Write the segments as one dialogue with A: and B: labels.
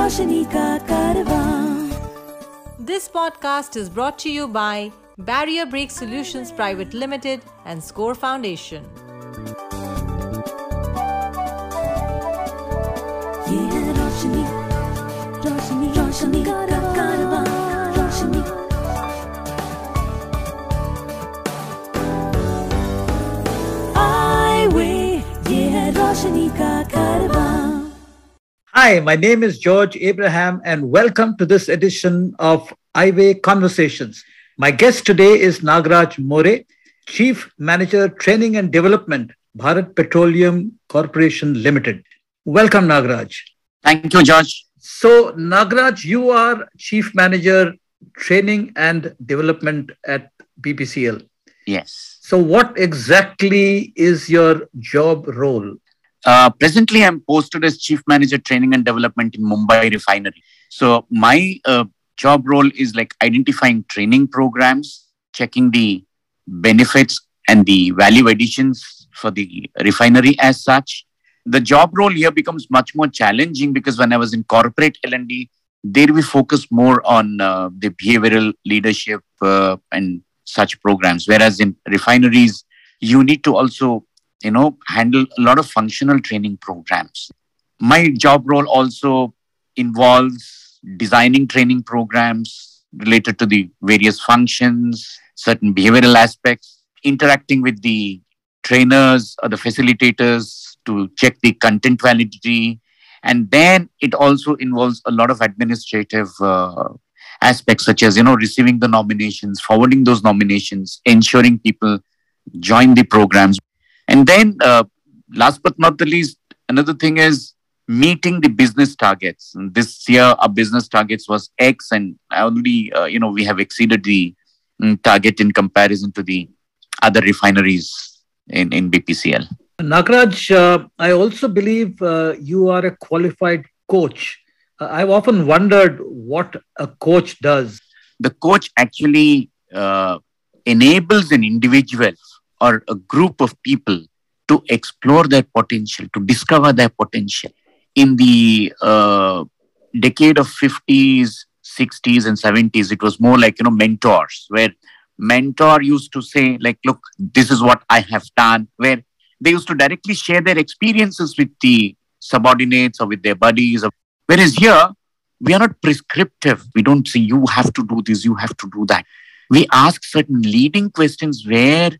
A: रोशनी का कारवां
B: This podcast is brought to you by Barrier Break Solutions Private Limited and Score Foundation.
A: ये है रोशनी रोशनी रोशनी का कारवां रोशनी आई वे ये है रोशनी का कारवां
C: Hi, my name is George Abraham, and welcome to this edition of Highway Conversations. My guest today is Nagraj More, Chief Manager Training and Development, Bharat Petroleum Corporation Limited. Welcome, Nagraj.
D: Thank you, George.
C: So, Nagraj, you are Chief Manager Training and Development at BPCL.
D: Yes.
C: So, what exactly is your job role?
D: Uh, presently, I'm posted as Chief Manager Training and Development in Mumbai Refinery. So, my uh, job role is like identifying training programs, checking the benefits and the value additions for the refinery as such. The job role here becomes much more challenging because when I was in corporate L&D, there we focus more on uh, the behavioral leadership uh, and such programs. Whereas in refineries, you need to also you know handle a lot of functional training programs. My job role also involves designing training programs related to the various functions certain behavioral aspects interacting with the trainers or the facilitators to check the content validity. And then it also involves a lot of administrative uh, aspects such as you know receiving the nominations forwarding those nominations ensuring people join the programs and then, uh, last but not the least, another thing is meeting the business targets. And this year, our business targets was X, and already, uh, you know, we have exceeded the mm, target in comparison to the other refineries in, in BPCL.
C: Nagraj, uh, I also believe uh, you are a qualified coach. Uh, I've often wondered what a coach does.
D: The coach actually uh, enables an individual or a group of people to explore their potential, to discover their potential. In the uh, decade of 50s, 60s, and 70s, it was more like, you know, mentors, where mentor used to say, like, look, this is what I have done, where they used to directly share their experiences with the subordinates or with their buddies. Whereas here, we are not prescriptive. We don't say, you have to do this, you have to do that. We ask certain leading questions where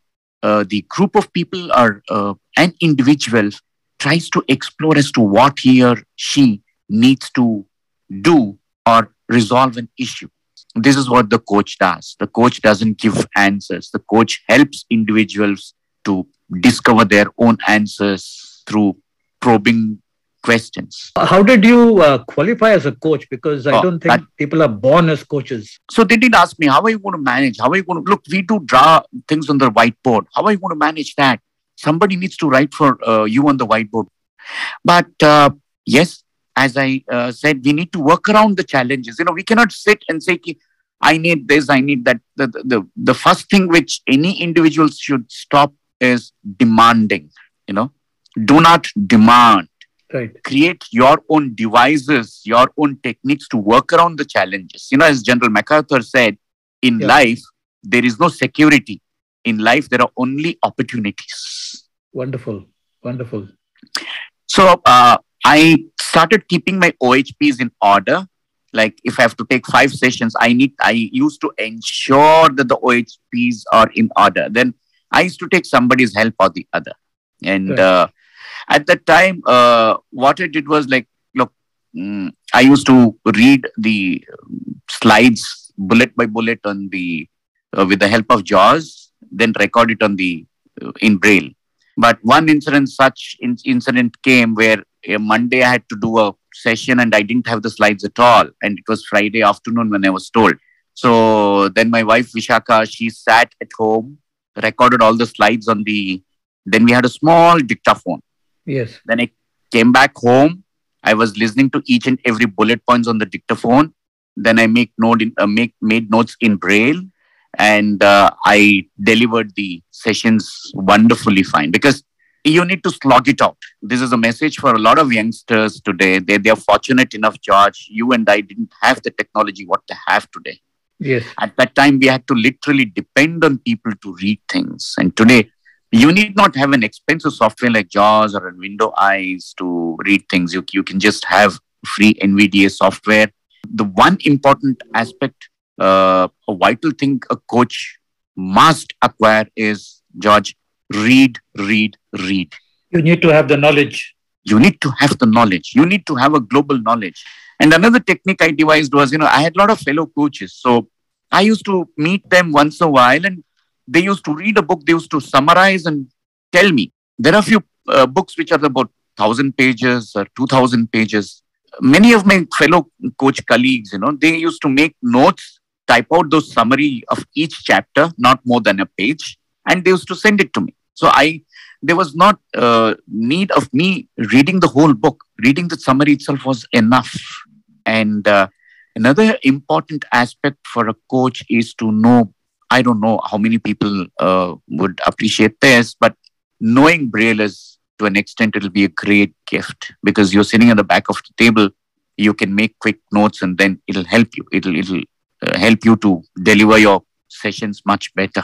D: uh, the group of people or uh, an individual tries to explore as to what he or she needs to do or resolve an issue. This is what the coach does. The coach doesn't give answers. The coach helps individuals to discover their own answers through probing questions.
C: How did you uh, qualify as a coach? Because I
D: Oh,
C: don't think
D: that-
C: people are born as coaches.
D: So they did ask me, how are you going to manage? How are you going to look? We do draw things on the whiteboard. How are you going to manage that? Somebody needs to write for uh, you on the whiteboard. But uh, yes, as I uh, said, we need to work around the challenges. You know, we cannot sit and say, I need this, I need that. The, the, the, the first thing which any individual should stop is demanding. You know, do not demand
C: Right.
D: create your own devices, your own techniques to work around the challenges. You know, as General MacArthur said, in
C: Yeah.
D: life, there is no security. In life, there are only opportunities.
C: Wonderful. Wonderful.
D: So uh, I started keeping my OHPs in order. Like if I have to take five sessions, I need I used to ensure that the OHPs are in order. Then I used to take somebody's help or the other. And
C: Right.
D: uh, at that time, uh, what I did was like, look, mm, I used to read the slides bullet by bullet on the uh, with the help of JAWS, then record it on the uh, in Braille. But one incident, such in- incident came where a Monday I had to do a session and I didn't have the slides at all, and it was Friday afternoon when I was told. So then my wife Vishaka, she sat at home, recorded all the slides on the. Then we had a small dictaphone.
C: Yes.
D: Then I came back home. I was listening to each and every bullet points on the dictaphone. Then I make note in uh, make made notes in braille, and uh, I delivered the sessions wonderfully fine because you need to slog it out. This is a message for a lot of youngsters today. They, they are fortunate enough, George. You and I didn't have the technology what they have today.
C: Yes.
D: At that time, we had to literally depend on people to read things. And today, you need not have an expensive software like JAWS or a Window Eyes to read things. You, you can just have free NVDA software. The one important aspect, uh, a vital thing a coach must acquire is, George, read, read, read.
C: You need to have the knowledge.
D: You need to have the knowledge. You need to have a global knowledge. And another technique I devised was, you know, I had a lot of fellow coaches. So I used to meet them once in a while and they used to read a book, they used to summarize and tell me. There are a few uh, books which are about 1,000 pages or 2,000 pages. Many of my fellow coach colleagues, you know, they used to make notes, type out those summary of each chapter, not more than a page, and they used to send it to me. So I, there was not uh, need of me reading the whole book. Reading the summary itself was enough. And uh, another important aspect for a coach is to know I don't know how many people uh, would appreciate this, but knowing Braille is to an extent, it'll be a great gift because you're sitting at the back of the table. You can make quick notes and then it'll help you. It'll, it'll uh, help you to deliver your sessions much better.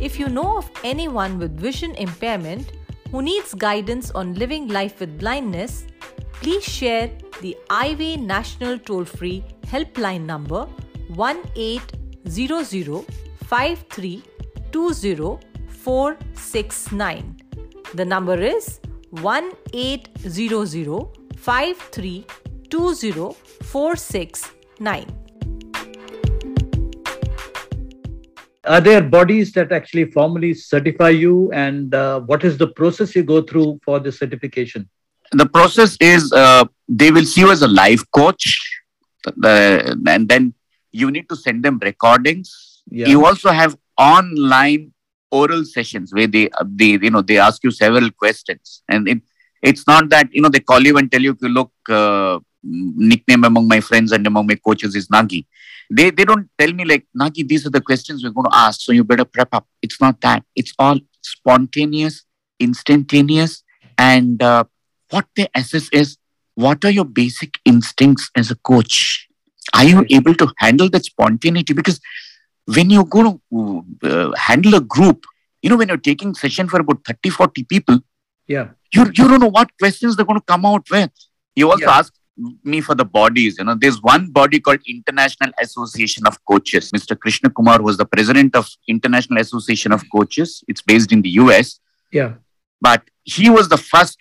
B: If you know of anyone with vision impairment who needs guidance on living life with blindness, please share the Eyeway National Toll Free helpline number 1800 The number is 1800
C: Are there bodies that actually formally certify you, and uh, what is the process you go through for the certification?
D: The process is uh, they will see you as a life coach the, and then you need to send them recordings. Yeah. You also have online oral sessions where they, they, you know, they ask you several questions, and it, it's not that you know they call you and tell you, you look, uh, nickname among my friends and among my coaches is Nagi. They they don't tell me like Nagi, these are the questions we're going to ask, so you better prep up. It's not that. It's all spontaneous, instantaneous, and uh, what they assess is what are your basic instincts as a coach? Are you able to handle that spontaneity? Because when you're going to uh, handle a group, you know, when you're taking session for about 30, 40 people,
C: yeah,
D: you, you don't know what questions they're going to come out with. You also yeah. ask me for the bodies. You know, there's one body called International Association of Coaches. Mr. Krishna Kumar was the president of International Association of Coaches. It's based in the US.
C: Yeah.
D: But he was the first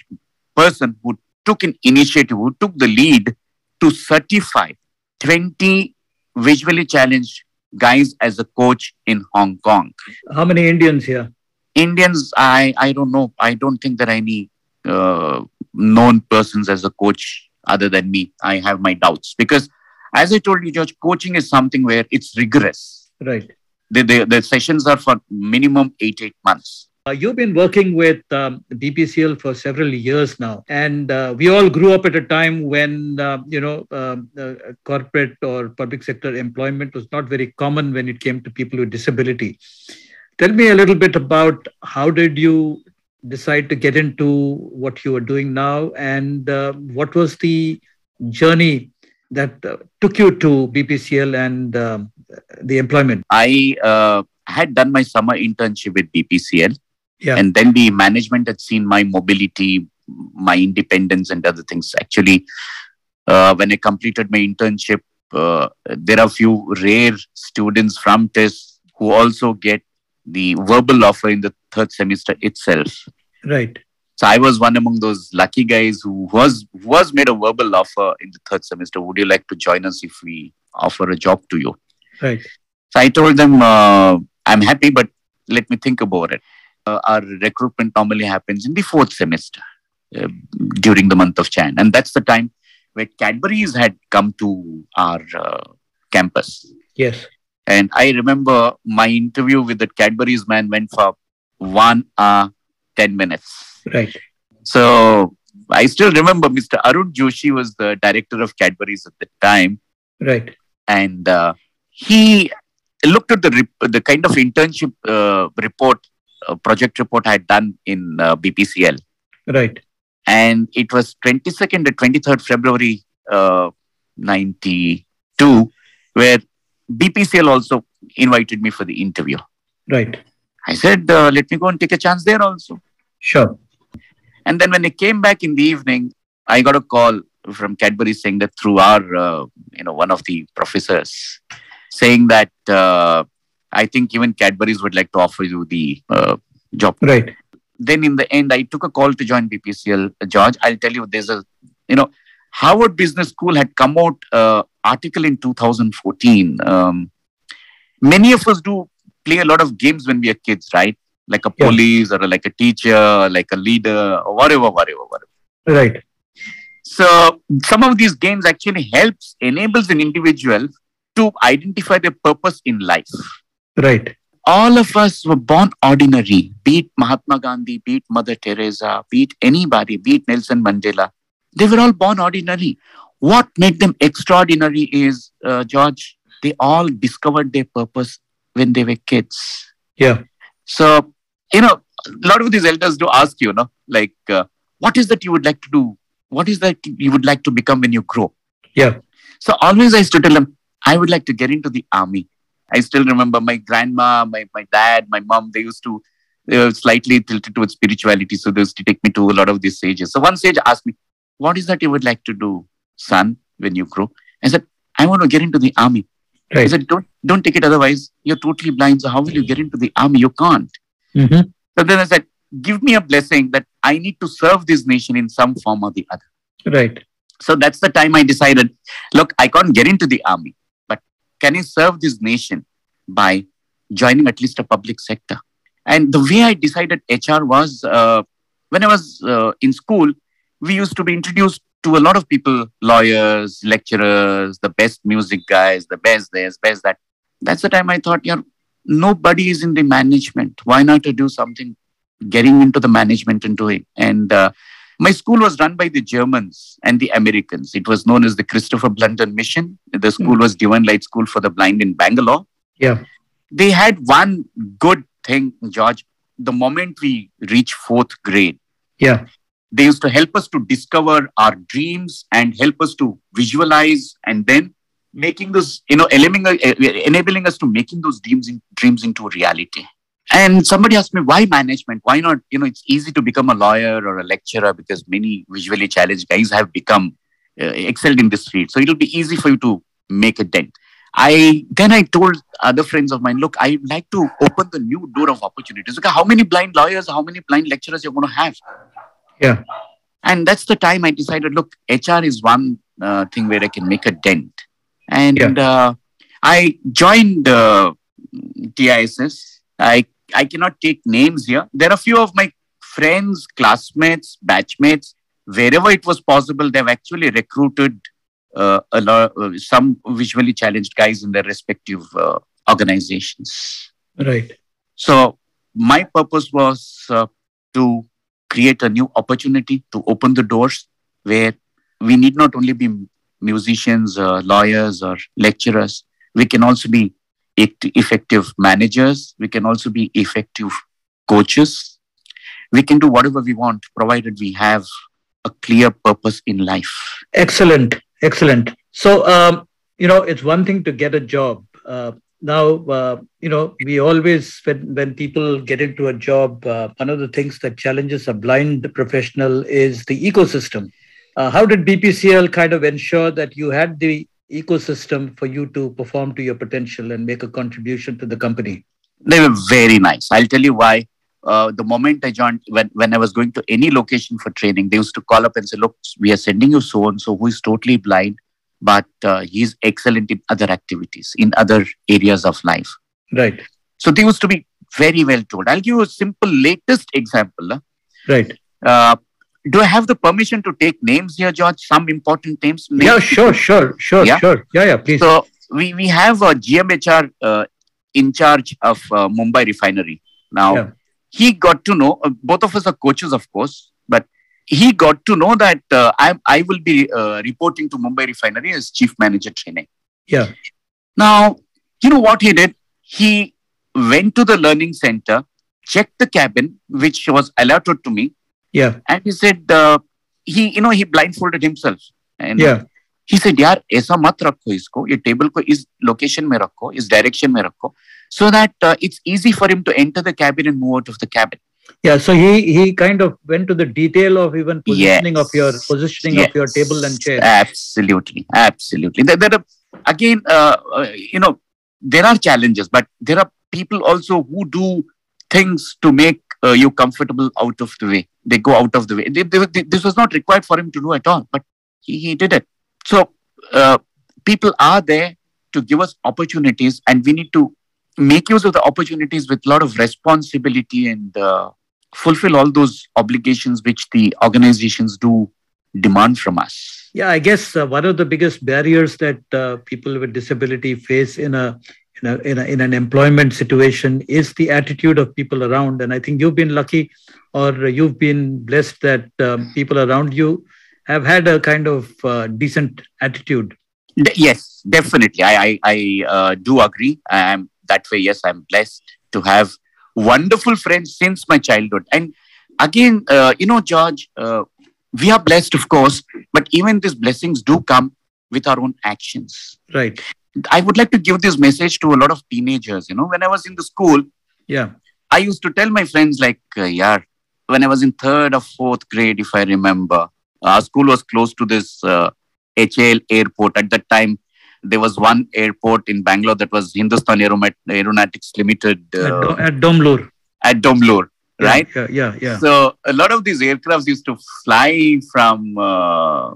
D: person who took an initiative, who took the lead to certify 20 visually challenged guys as a coach in Hong Kong.
C: How many Indians here?
D: Indians, I, I don't know. I don't think there are any uh, known persons as a coach other than me. I have my doubts because, as I told you, George, coaching is something where it's rigorous.
C: Right.
D: The, the, the sessions are for minimum eight, eight months.
C: Uh, you've been working with um, BPCL for several years now, and uh, we all grew up at a time when uh, you know um, uh, corporate or public sector employment was not very common when it came to people with disability. Tell me a little bit about how did you decide to get into what you are doing now, and uh, what was the journey that uh, took you to BPCL and um, the employment?
D: I had done my summer internship with BPCL
C: yeah.
D: And then the management had seen my mobility, my independence, and other things. Actually, uh, when I completed my internship, uh, there are a few rare students from TISS who also get the verbal offer in the third semester itself.
C: Right.
D: So I was one among those lucky guys who was who was made a verbal offer in the third semester. Would you like to join us if we offer a job to you?
C: Right.
D: So I told them uh, I'm happy, but let me think about it uh, our recruitment normally happens in the fourth semester uh, during the month of Jan. And that's the time where Cadbury's had come to our uh, campus.
C: Yes.
D: And I remember my interview with the Cadbury's man went for one hour, 10 minutes.
C: Right.
D: So I still remember Mr. Arun Joshi was the director of Cadbury's at the time.
C: Right.
D: And uh, he looked at the rep- the kind of internship uh, report, project report I had done in uh, BPCL,
C: Right.
D: and it was 22nd to 23rd February uh, 92, where BPCL also invited me for the interview.
C: Right.
D: I said, uh, let me go and take a chance there also.
C: Sure.
D: And then when I came back in the evening, I got a call from Cadbury saying that through our, uh, you know, one of the professors saying that uh, I think even Cadbury's would like to offer you the uh, job.
C: Right.
D: Then in the end, I took a call to join BPCL. George, I'll tell you, there's a, you know, Harvard Business School had come out uh, article in 2014. Um, many of us do play a lot of games when we are kids, right? Like a
C: Yeah.
D: police or like a teacher, like a leader, or whatever, whatever, whatever.
C: Right.
D: So some of these games actually helps enables an individual to identify their purpose in life.
C: Right.
D: All of us were born ordinary, be it Mahatma Gandhi, be it Mother Teresa, be it anybody, be it Nelson Mandela. They were all born ordinary. What made them extraordinary is, uh, George, they all discovered their purpose when they were kids.
C: Yeah.
D: So, you know, a lot of these elders do ask you, know, like, uh, what is that you would like to do? What is that you would like to become when you grow?
C: Yeah.
D: So always I used to tell them, I would like to get into the army. I still remember my grandma, my, my dad, my mom, they used to they were slightly tilted towards spirituality. So they used to take me to a lot of these sages. So one sage asked me, What is that you would like to do, son, when you grow? I said, I want to get into the army. I
C: Right.
D: said, Don't don't take it otherwise. You're totally blind. So how will you get into the army? You can't.
C: Mm-hmm.
D: So then I said, Give me a blessing that I need to serve this nation in some form or the other.
C: Right.
D: So that's the time I decided, look, I can't get into the army, can I serve this nation by joining at least a public sector? And the way I decided HR was uh, when I was uh, in school, we used to be introduced to a lot of people, lawyers, lecturers, the best music guys, the best this, best that. That's the time I thought, yeah, nobody is in the management. Why not to do something, getting into the management and doing? And uh, my school was run by the Germans and the Americans. It was known as the Christoffel Blinden Mission. The hmm. school was Divine Light School for the Blind in Bangalore.
C: Yeah.
D: They had one good thing, George. The moment we reach fourth grade,
C: Yeah.
D: they used to help us to discover our dreams and help us to visualize and then making those, you know, enabling, eh, eh, enabling us to making those dreams, in, dreams into reality. And somebody asked me, why management? Why not? You know, it's easy to become a lawyer or a lecturer because many visually challenged guys have become uh, excelled in this field. So it'll be easy for you to make a dent. I then I told other friends of mine, look, I'd like to open the new door of opportunities. Look, how many blind lawyers, how many blind lecturers you're going to have?
C: Yeah.
D: And that's the time I decided, look, HR is one uh, thing where I can make a dent. And uh, I joined uh, TISS. I, I cannot take names here. There are a few of my friends, classmates, batchmates, wherever it was possible, they've actually recruited uh, a lot, uh, some visually challenged guys in their respective uh, organizations.
C: Right.
D: So my purpose was uh, to create a new opportunity to open the doors where we need not only be musicians, uh, lawyers, or lecturers. We can also be effective managers. We can also be effective coaches. We can do whatever we want, provided we have a clear purpose in life.
C: Excellent. Excellent. So, um, you know, it's one thing to get a job. Uh, now, uh, you know, we always, when, when people get into a job, uh, one of the things that challenges a blind professional is the ecosystem. Uh, how did BPCL kind of ensure that you had the ecosystem for you to perform to your potential and make a contribution to the company?
D: They were very nice. I'll tell you why. Uh, the moment I joined, when, when I was going to any location for training, they used to call up and say, Look, we are sending you so and so who is totally blind, but uh, he's excellent in other activities, in other areas of life.
C: Right.
D: So they used to be very well told. I'll give you a simple latest example.
C: Right.
D: Uh, do I have the permission to take names here, George? Some important names?
C: Yeah, sure, sure, sure,
D: Yeah.
C: sure. Yeah, yeah, please.
D: So we, we have a GMHR uh, in charge of uh, Mumbai refinery. Now,
C: Yeah.
D: he got to know, uh, both of us are coaches, of course, but he got to know that uh, I, I will be uh, reporting to Mumbai refinery as chief manager training.
C: Yeah.
D: Now, you know what he did? he went to the learning center, checked the cabin, which was allotted to me,
C: Yeah.
D: and he said, uh, he, you know, he blindfolded himself. And
C: Yeah.
D: he said, यार ऐसा मत रखो इसको ये table को इस location में रखो इस डायरेक्शन में रखो so that uh, it's easy for him to enter the cabin and move out of the cabin.
C: Yeah. So he he kind of went to the detail of even positioning
D: Yes.
C: of your positioning of your
D: Yes.
C: table and chair.
D: Absolutely, absolutely. There, there are again, uh, uh, you know, there are challenges, but there are people also who do things to make uh, you comfortable out of the way. They go out of the way. They, they, they- this was not required for him to do at all, but he, he did it. So uh, people are there to give us opportunities, and we need to make use of the opportunities with a lot of responsibility and uh, fulfill all those obligations which the organizations do demand from us.
C: Yeah, I guess uh, one of the biggest barriers that uh, people with disability face in a, in a in a in an employment situation is the attitude of people around. And I think you've been lucky, or you've been blessed that um, people around you have had a kind of uh, decent attitude.
D: Yes, definitely. I I, I uh, do agree. I am that way. Yes, I'm blessed to have wonderful friends since my childhood. And again, uh, you know, George, uh, we are blessed, of course, but even these blessings do come with our own actions.
C: Right.
D: I would like to give this message to a lot of teenagers. You know, when I was in the school,
C: Yeah.
D: I used to tell my friends, like, uh, yeah, when I was in third or fourth grade, if I remember, our school was close to this uh, HAL airport. At that time, there was one airport in Bangalore that was Hindustan Aeromat- Aeronautics Limited
C: At,
D: uh,
C: Do- at Domlur.
D: at Domlur,
C: Yeah,
D: right?
C: Yeah. Yeah. Yeah.
D: So a lot of these aircrafts used to fly from uh,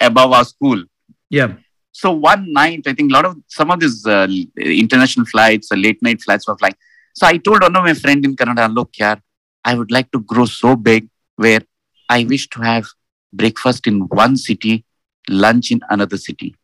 D: above our school.
C: Yeah.
D: So one night, I think a lot of some of these uh, international flights, uh, late night flights were flying. So I told one of my friend in Kannada, look, yaar, I would like to grow so big where I wish to have breakfast in one city, lunch in another city.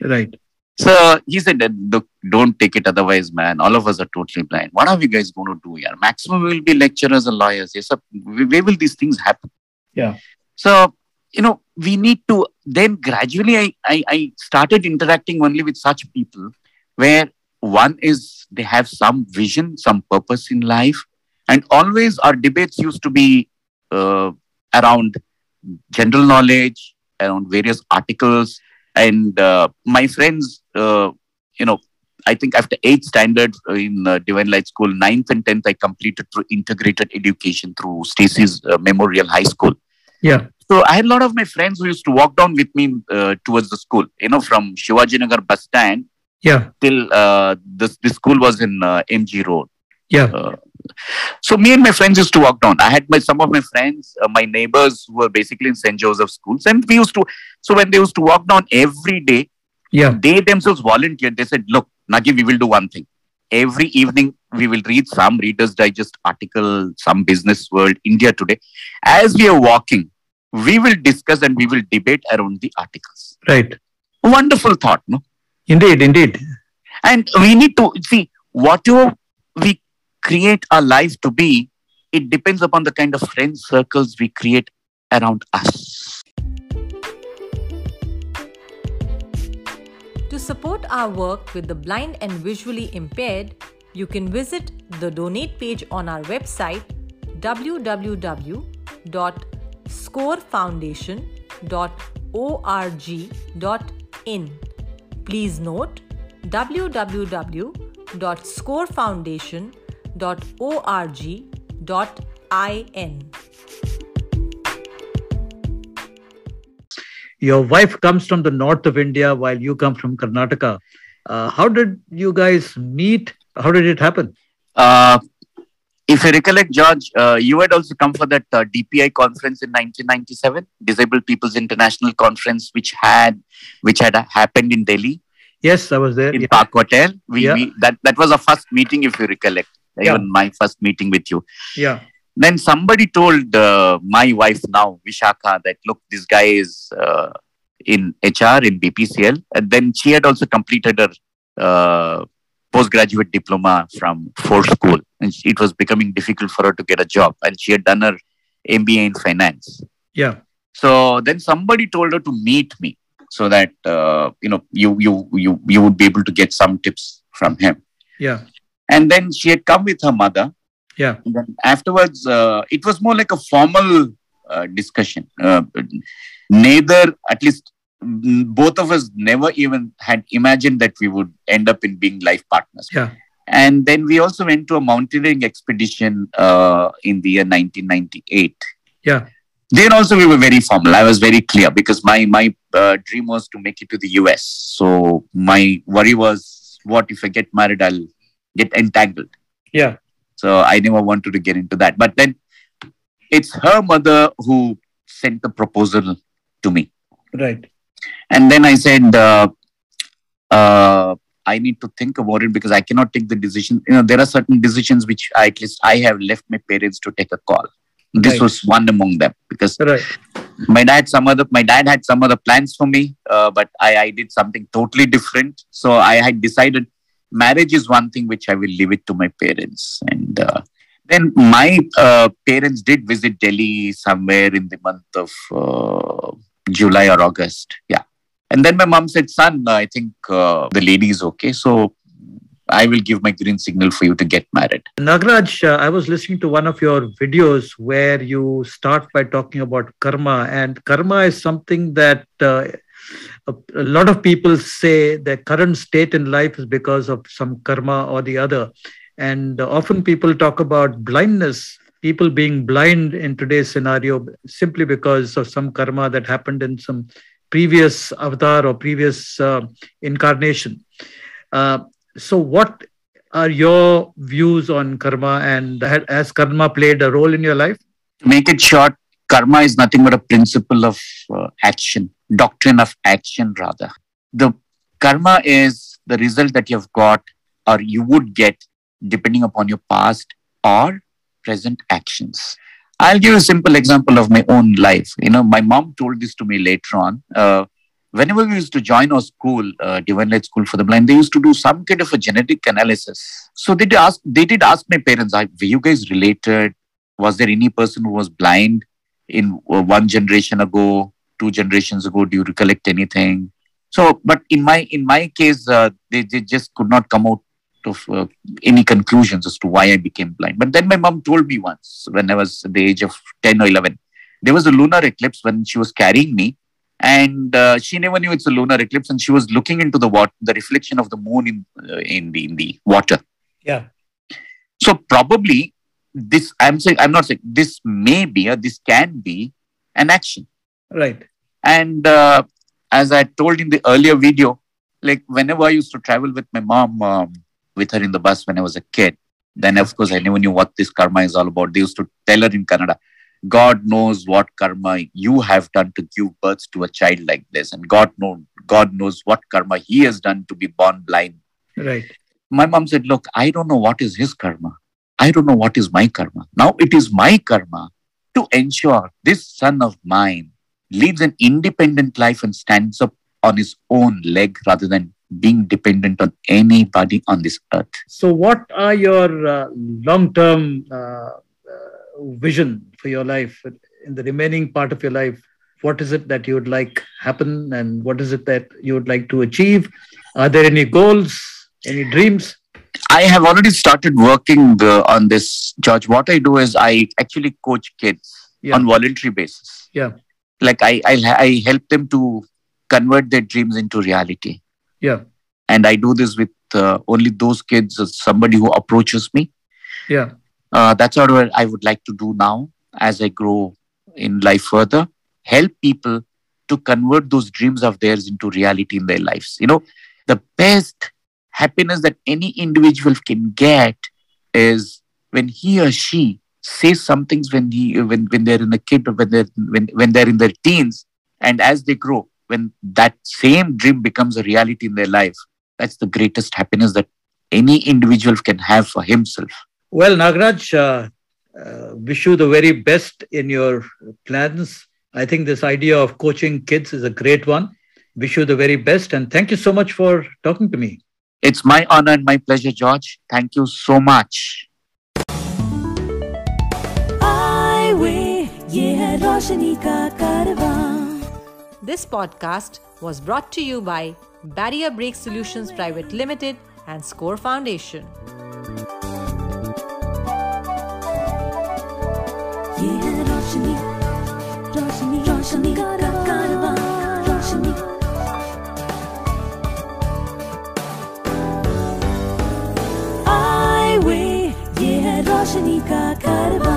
C: Right.
D: So he said, look, don't take it otherwise, man. All of us are totally blind. What are we guys going to do here? Maximum we will be lecturers and lawyers. Yes, sir. Where will these things happen?
C: Yeah.
D: So, you know, we need to then gradually I, I, I started interacting only with such people where one is they have some vision, some purpose in life. And always our debates used to be uh, around general knowledge, around various articles. And uh, my friends, uh, you know, I think after eighth standard in uh, Divine Light School, ninth and tenth, I completed through integrated education through Stacey's uh, Memorial High School.
C: Yeah.
D: So I had a lot of my friends who used to walk down with me uh, towards the school. You know, from Shivajinagar bus stand
C: Yeah.
D: till uh, this the school was in uh, MG Road.
C: Yeah.
D: Uh, so me and my friends used to walk down. I had my some of my friends, uh, my neighbors who were basically in St. Joseph's schools, and we used to. So when they used to walk down every day,
C: Yeah.
D: they themselves volunteered. They said, "Look, Nagi, we will do one thing. Every evening we will read some Reader's Digest article, some Business World, India Today. As we are walking, we will discuss and we will debate around the articles.
C: Right.
D: Wonderful thought, no?
C: Indeed. Indeed.
D: And we need to see whatever we create our life to be, it depends upon the kind of friend circles we create around us.
B: To support our work with the blind and visually impaired, you can visit the donate page on our website www.scorefoundation.org.in. Please note www.scorefoundation.org.in.
C: Your wife comes from the north of India while you come from Karnataka. Uh, how did you guys meet? How did it happen?
D: Uh, if I recollect, George, uh, you had also come for that uh, DPI conference in 1997, Disabled People's International Conference, which had which had happened in Delhi
C: Yes, I was there.
D: in
C: Yeah.
D: Park Hotel. We,
C: Yeah.
D: we that that was our first meeting, if you recollect.
C: Yeah.
D: Even my first meeting with you.
C: yeah.
D: Then somebody told uh, my wife now, Vishakha, that look, this guy is uh, in HR in BPCL, and then she had also completed her uh, postgraduate diploma from FORE School, and it was becoming difficult for her to get a job, and she had done her MBA in finance.
C: Yeah.
D: So then somebody told her to meet me, so that uh, you know you you you you would be able to get some tips from him.
C: Yeah.
D: And then she had come with her mother.
C: Yeah.
D: And then afterwards, uh, it was more like a formal uh, discussion. Uh, neither, at least mm, both of us never even had imagined that we would end up in being life partners.
C: Yeah.
D: And then we also went to a mountaineering expedition uh, in the year 1998.
C: Yeah.
D: Then also we were very formal. I was very clear because my my uh, dream was to make it to the US. So my worry was, what if I get married? I'll get entangled.
C: Yeah.
D: So I never wanted to get into that. But then it's her mother who sent the proposal to me.
C: Right.
D: And then I said, uh, uh, I need to think about it because I cannot take the decision. You know, there are certain decisions which I, at least I have left my parents to take a call. This
C: Right.
D: was one among them because
C: Right.
D: my dad some other my dad had some other plans for me, uh, but I, I did something totally different. So I had decided marriage is one thing which I will leave it to my parents. And uh, then my uh, parents did visit Delhi somewhere in the month of uh, July or August. Yeah. And then my mom said, son, I think uh, the lady is okay. So I will give my green signal for you to get married.
C: Nagraj, uh, I was listening to one of your videos where you start by talking about karma, and karma is something that uh, a, a lot of people say their current state in life is because of some karma or the other. And often people talk about blindness, people being blind in today's scenario simply because of some karma that happened in some previous avatar or previous uh, incarnation. Uh, so, what are your views on karma and has karma played a role in your life?
D: To make it short, karma is nothing but a principle of uh, action, doctrine of action, rather. The karma is the result that you've got or you would get depending upon your past or present actions. I'll give a simple example of my own life. You know, my mom told this to me later on. Uh, whenever we used to join our school, uh, Divine Light School for the Blind, they used to do some kind of a genetic analysis. So they did ask, they did ask my parents, "Are- were you guys related? Was there any person who was blind in uh, one generation ago, two generations ago? Do you recollect anything? So, but in my in my case, uh, they, they just could not come out of uh, any conclusions as to why I became blind. But then my mom told me once when I was at the age of 10 or 11, there was a lunar eclipse when she was carrying me and uh, she never knew it's a lunar eclipse and she was looking into the water, the reflection of the moon in, uh, in, the, in the water.
C: Yeah.
D: So probably this, I'm saying, I'm not saying this may be or this can be an action.
C: Right.
D: And uh, as I told in the earlier video, like whenever I used to travel with my mom, um, with her in the bus when I was a kid, then of course I never knew what this karma is all about. They used to tell her in Kannada, God knows what karma you have done to give birth to a child like this, and God knows God knows what karma He has done to be born blind.
C: Right.
D: My mom said, "Look, I don't know what is His karma. I don't know what is my karma. Now it is my karma to ensure this son of mine leads an independent life and stands up on his own leg rather than being dependent on anybody on this earth.
C: So, what are your uh, long term uh, uh, vision for your life in the remaining part of your life? What is it that you would like happen, and what is it that you would like to achieve? Are there any goals, any dreams?
D: I have already started working uh, on this, George. What I do is I actually coach kids
C: Yeah.
D: on voluntary basis.
C: Yeah.
D: Like I, I, I help them to convert their dreams into reality.
C: Yeah.
D: And I do this with uh, only those kids, uh, somebody who approaches me.
C: Yeah.
D: Uh, that's what I would like to do now as I grow in life further. Help people to convert those dreams of theirs into reality in their lives. You know, the best happiness that any individual can get is when he or she says some things when he when, when they're in a kid or when they're when, when they're in their teens and as they grow when that same dream becomes a reality in their life that's the greatest happiness that any individual can have for himself
C: Well, Nagraj, uh, uh, wish you the very best in your plans. I think this idea of coaching kids is a great one. Wish you the very best, and thank you so much for talking to me.
D: it's my honor and my pleasure george thank you so much
A: आईवे ये है रोशनी का कारवां
B: This podcast was brought to you by Barrier Break Solutions Private Limited and Score Foundation. I yeah,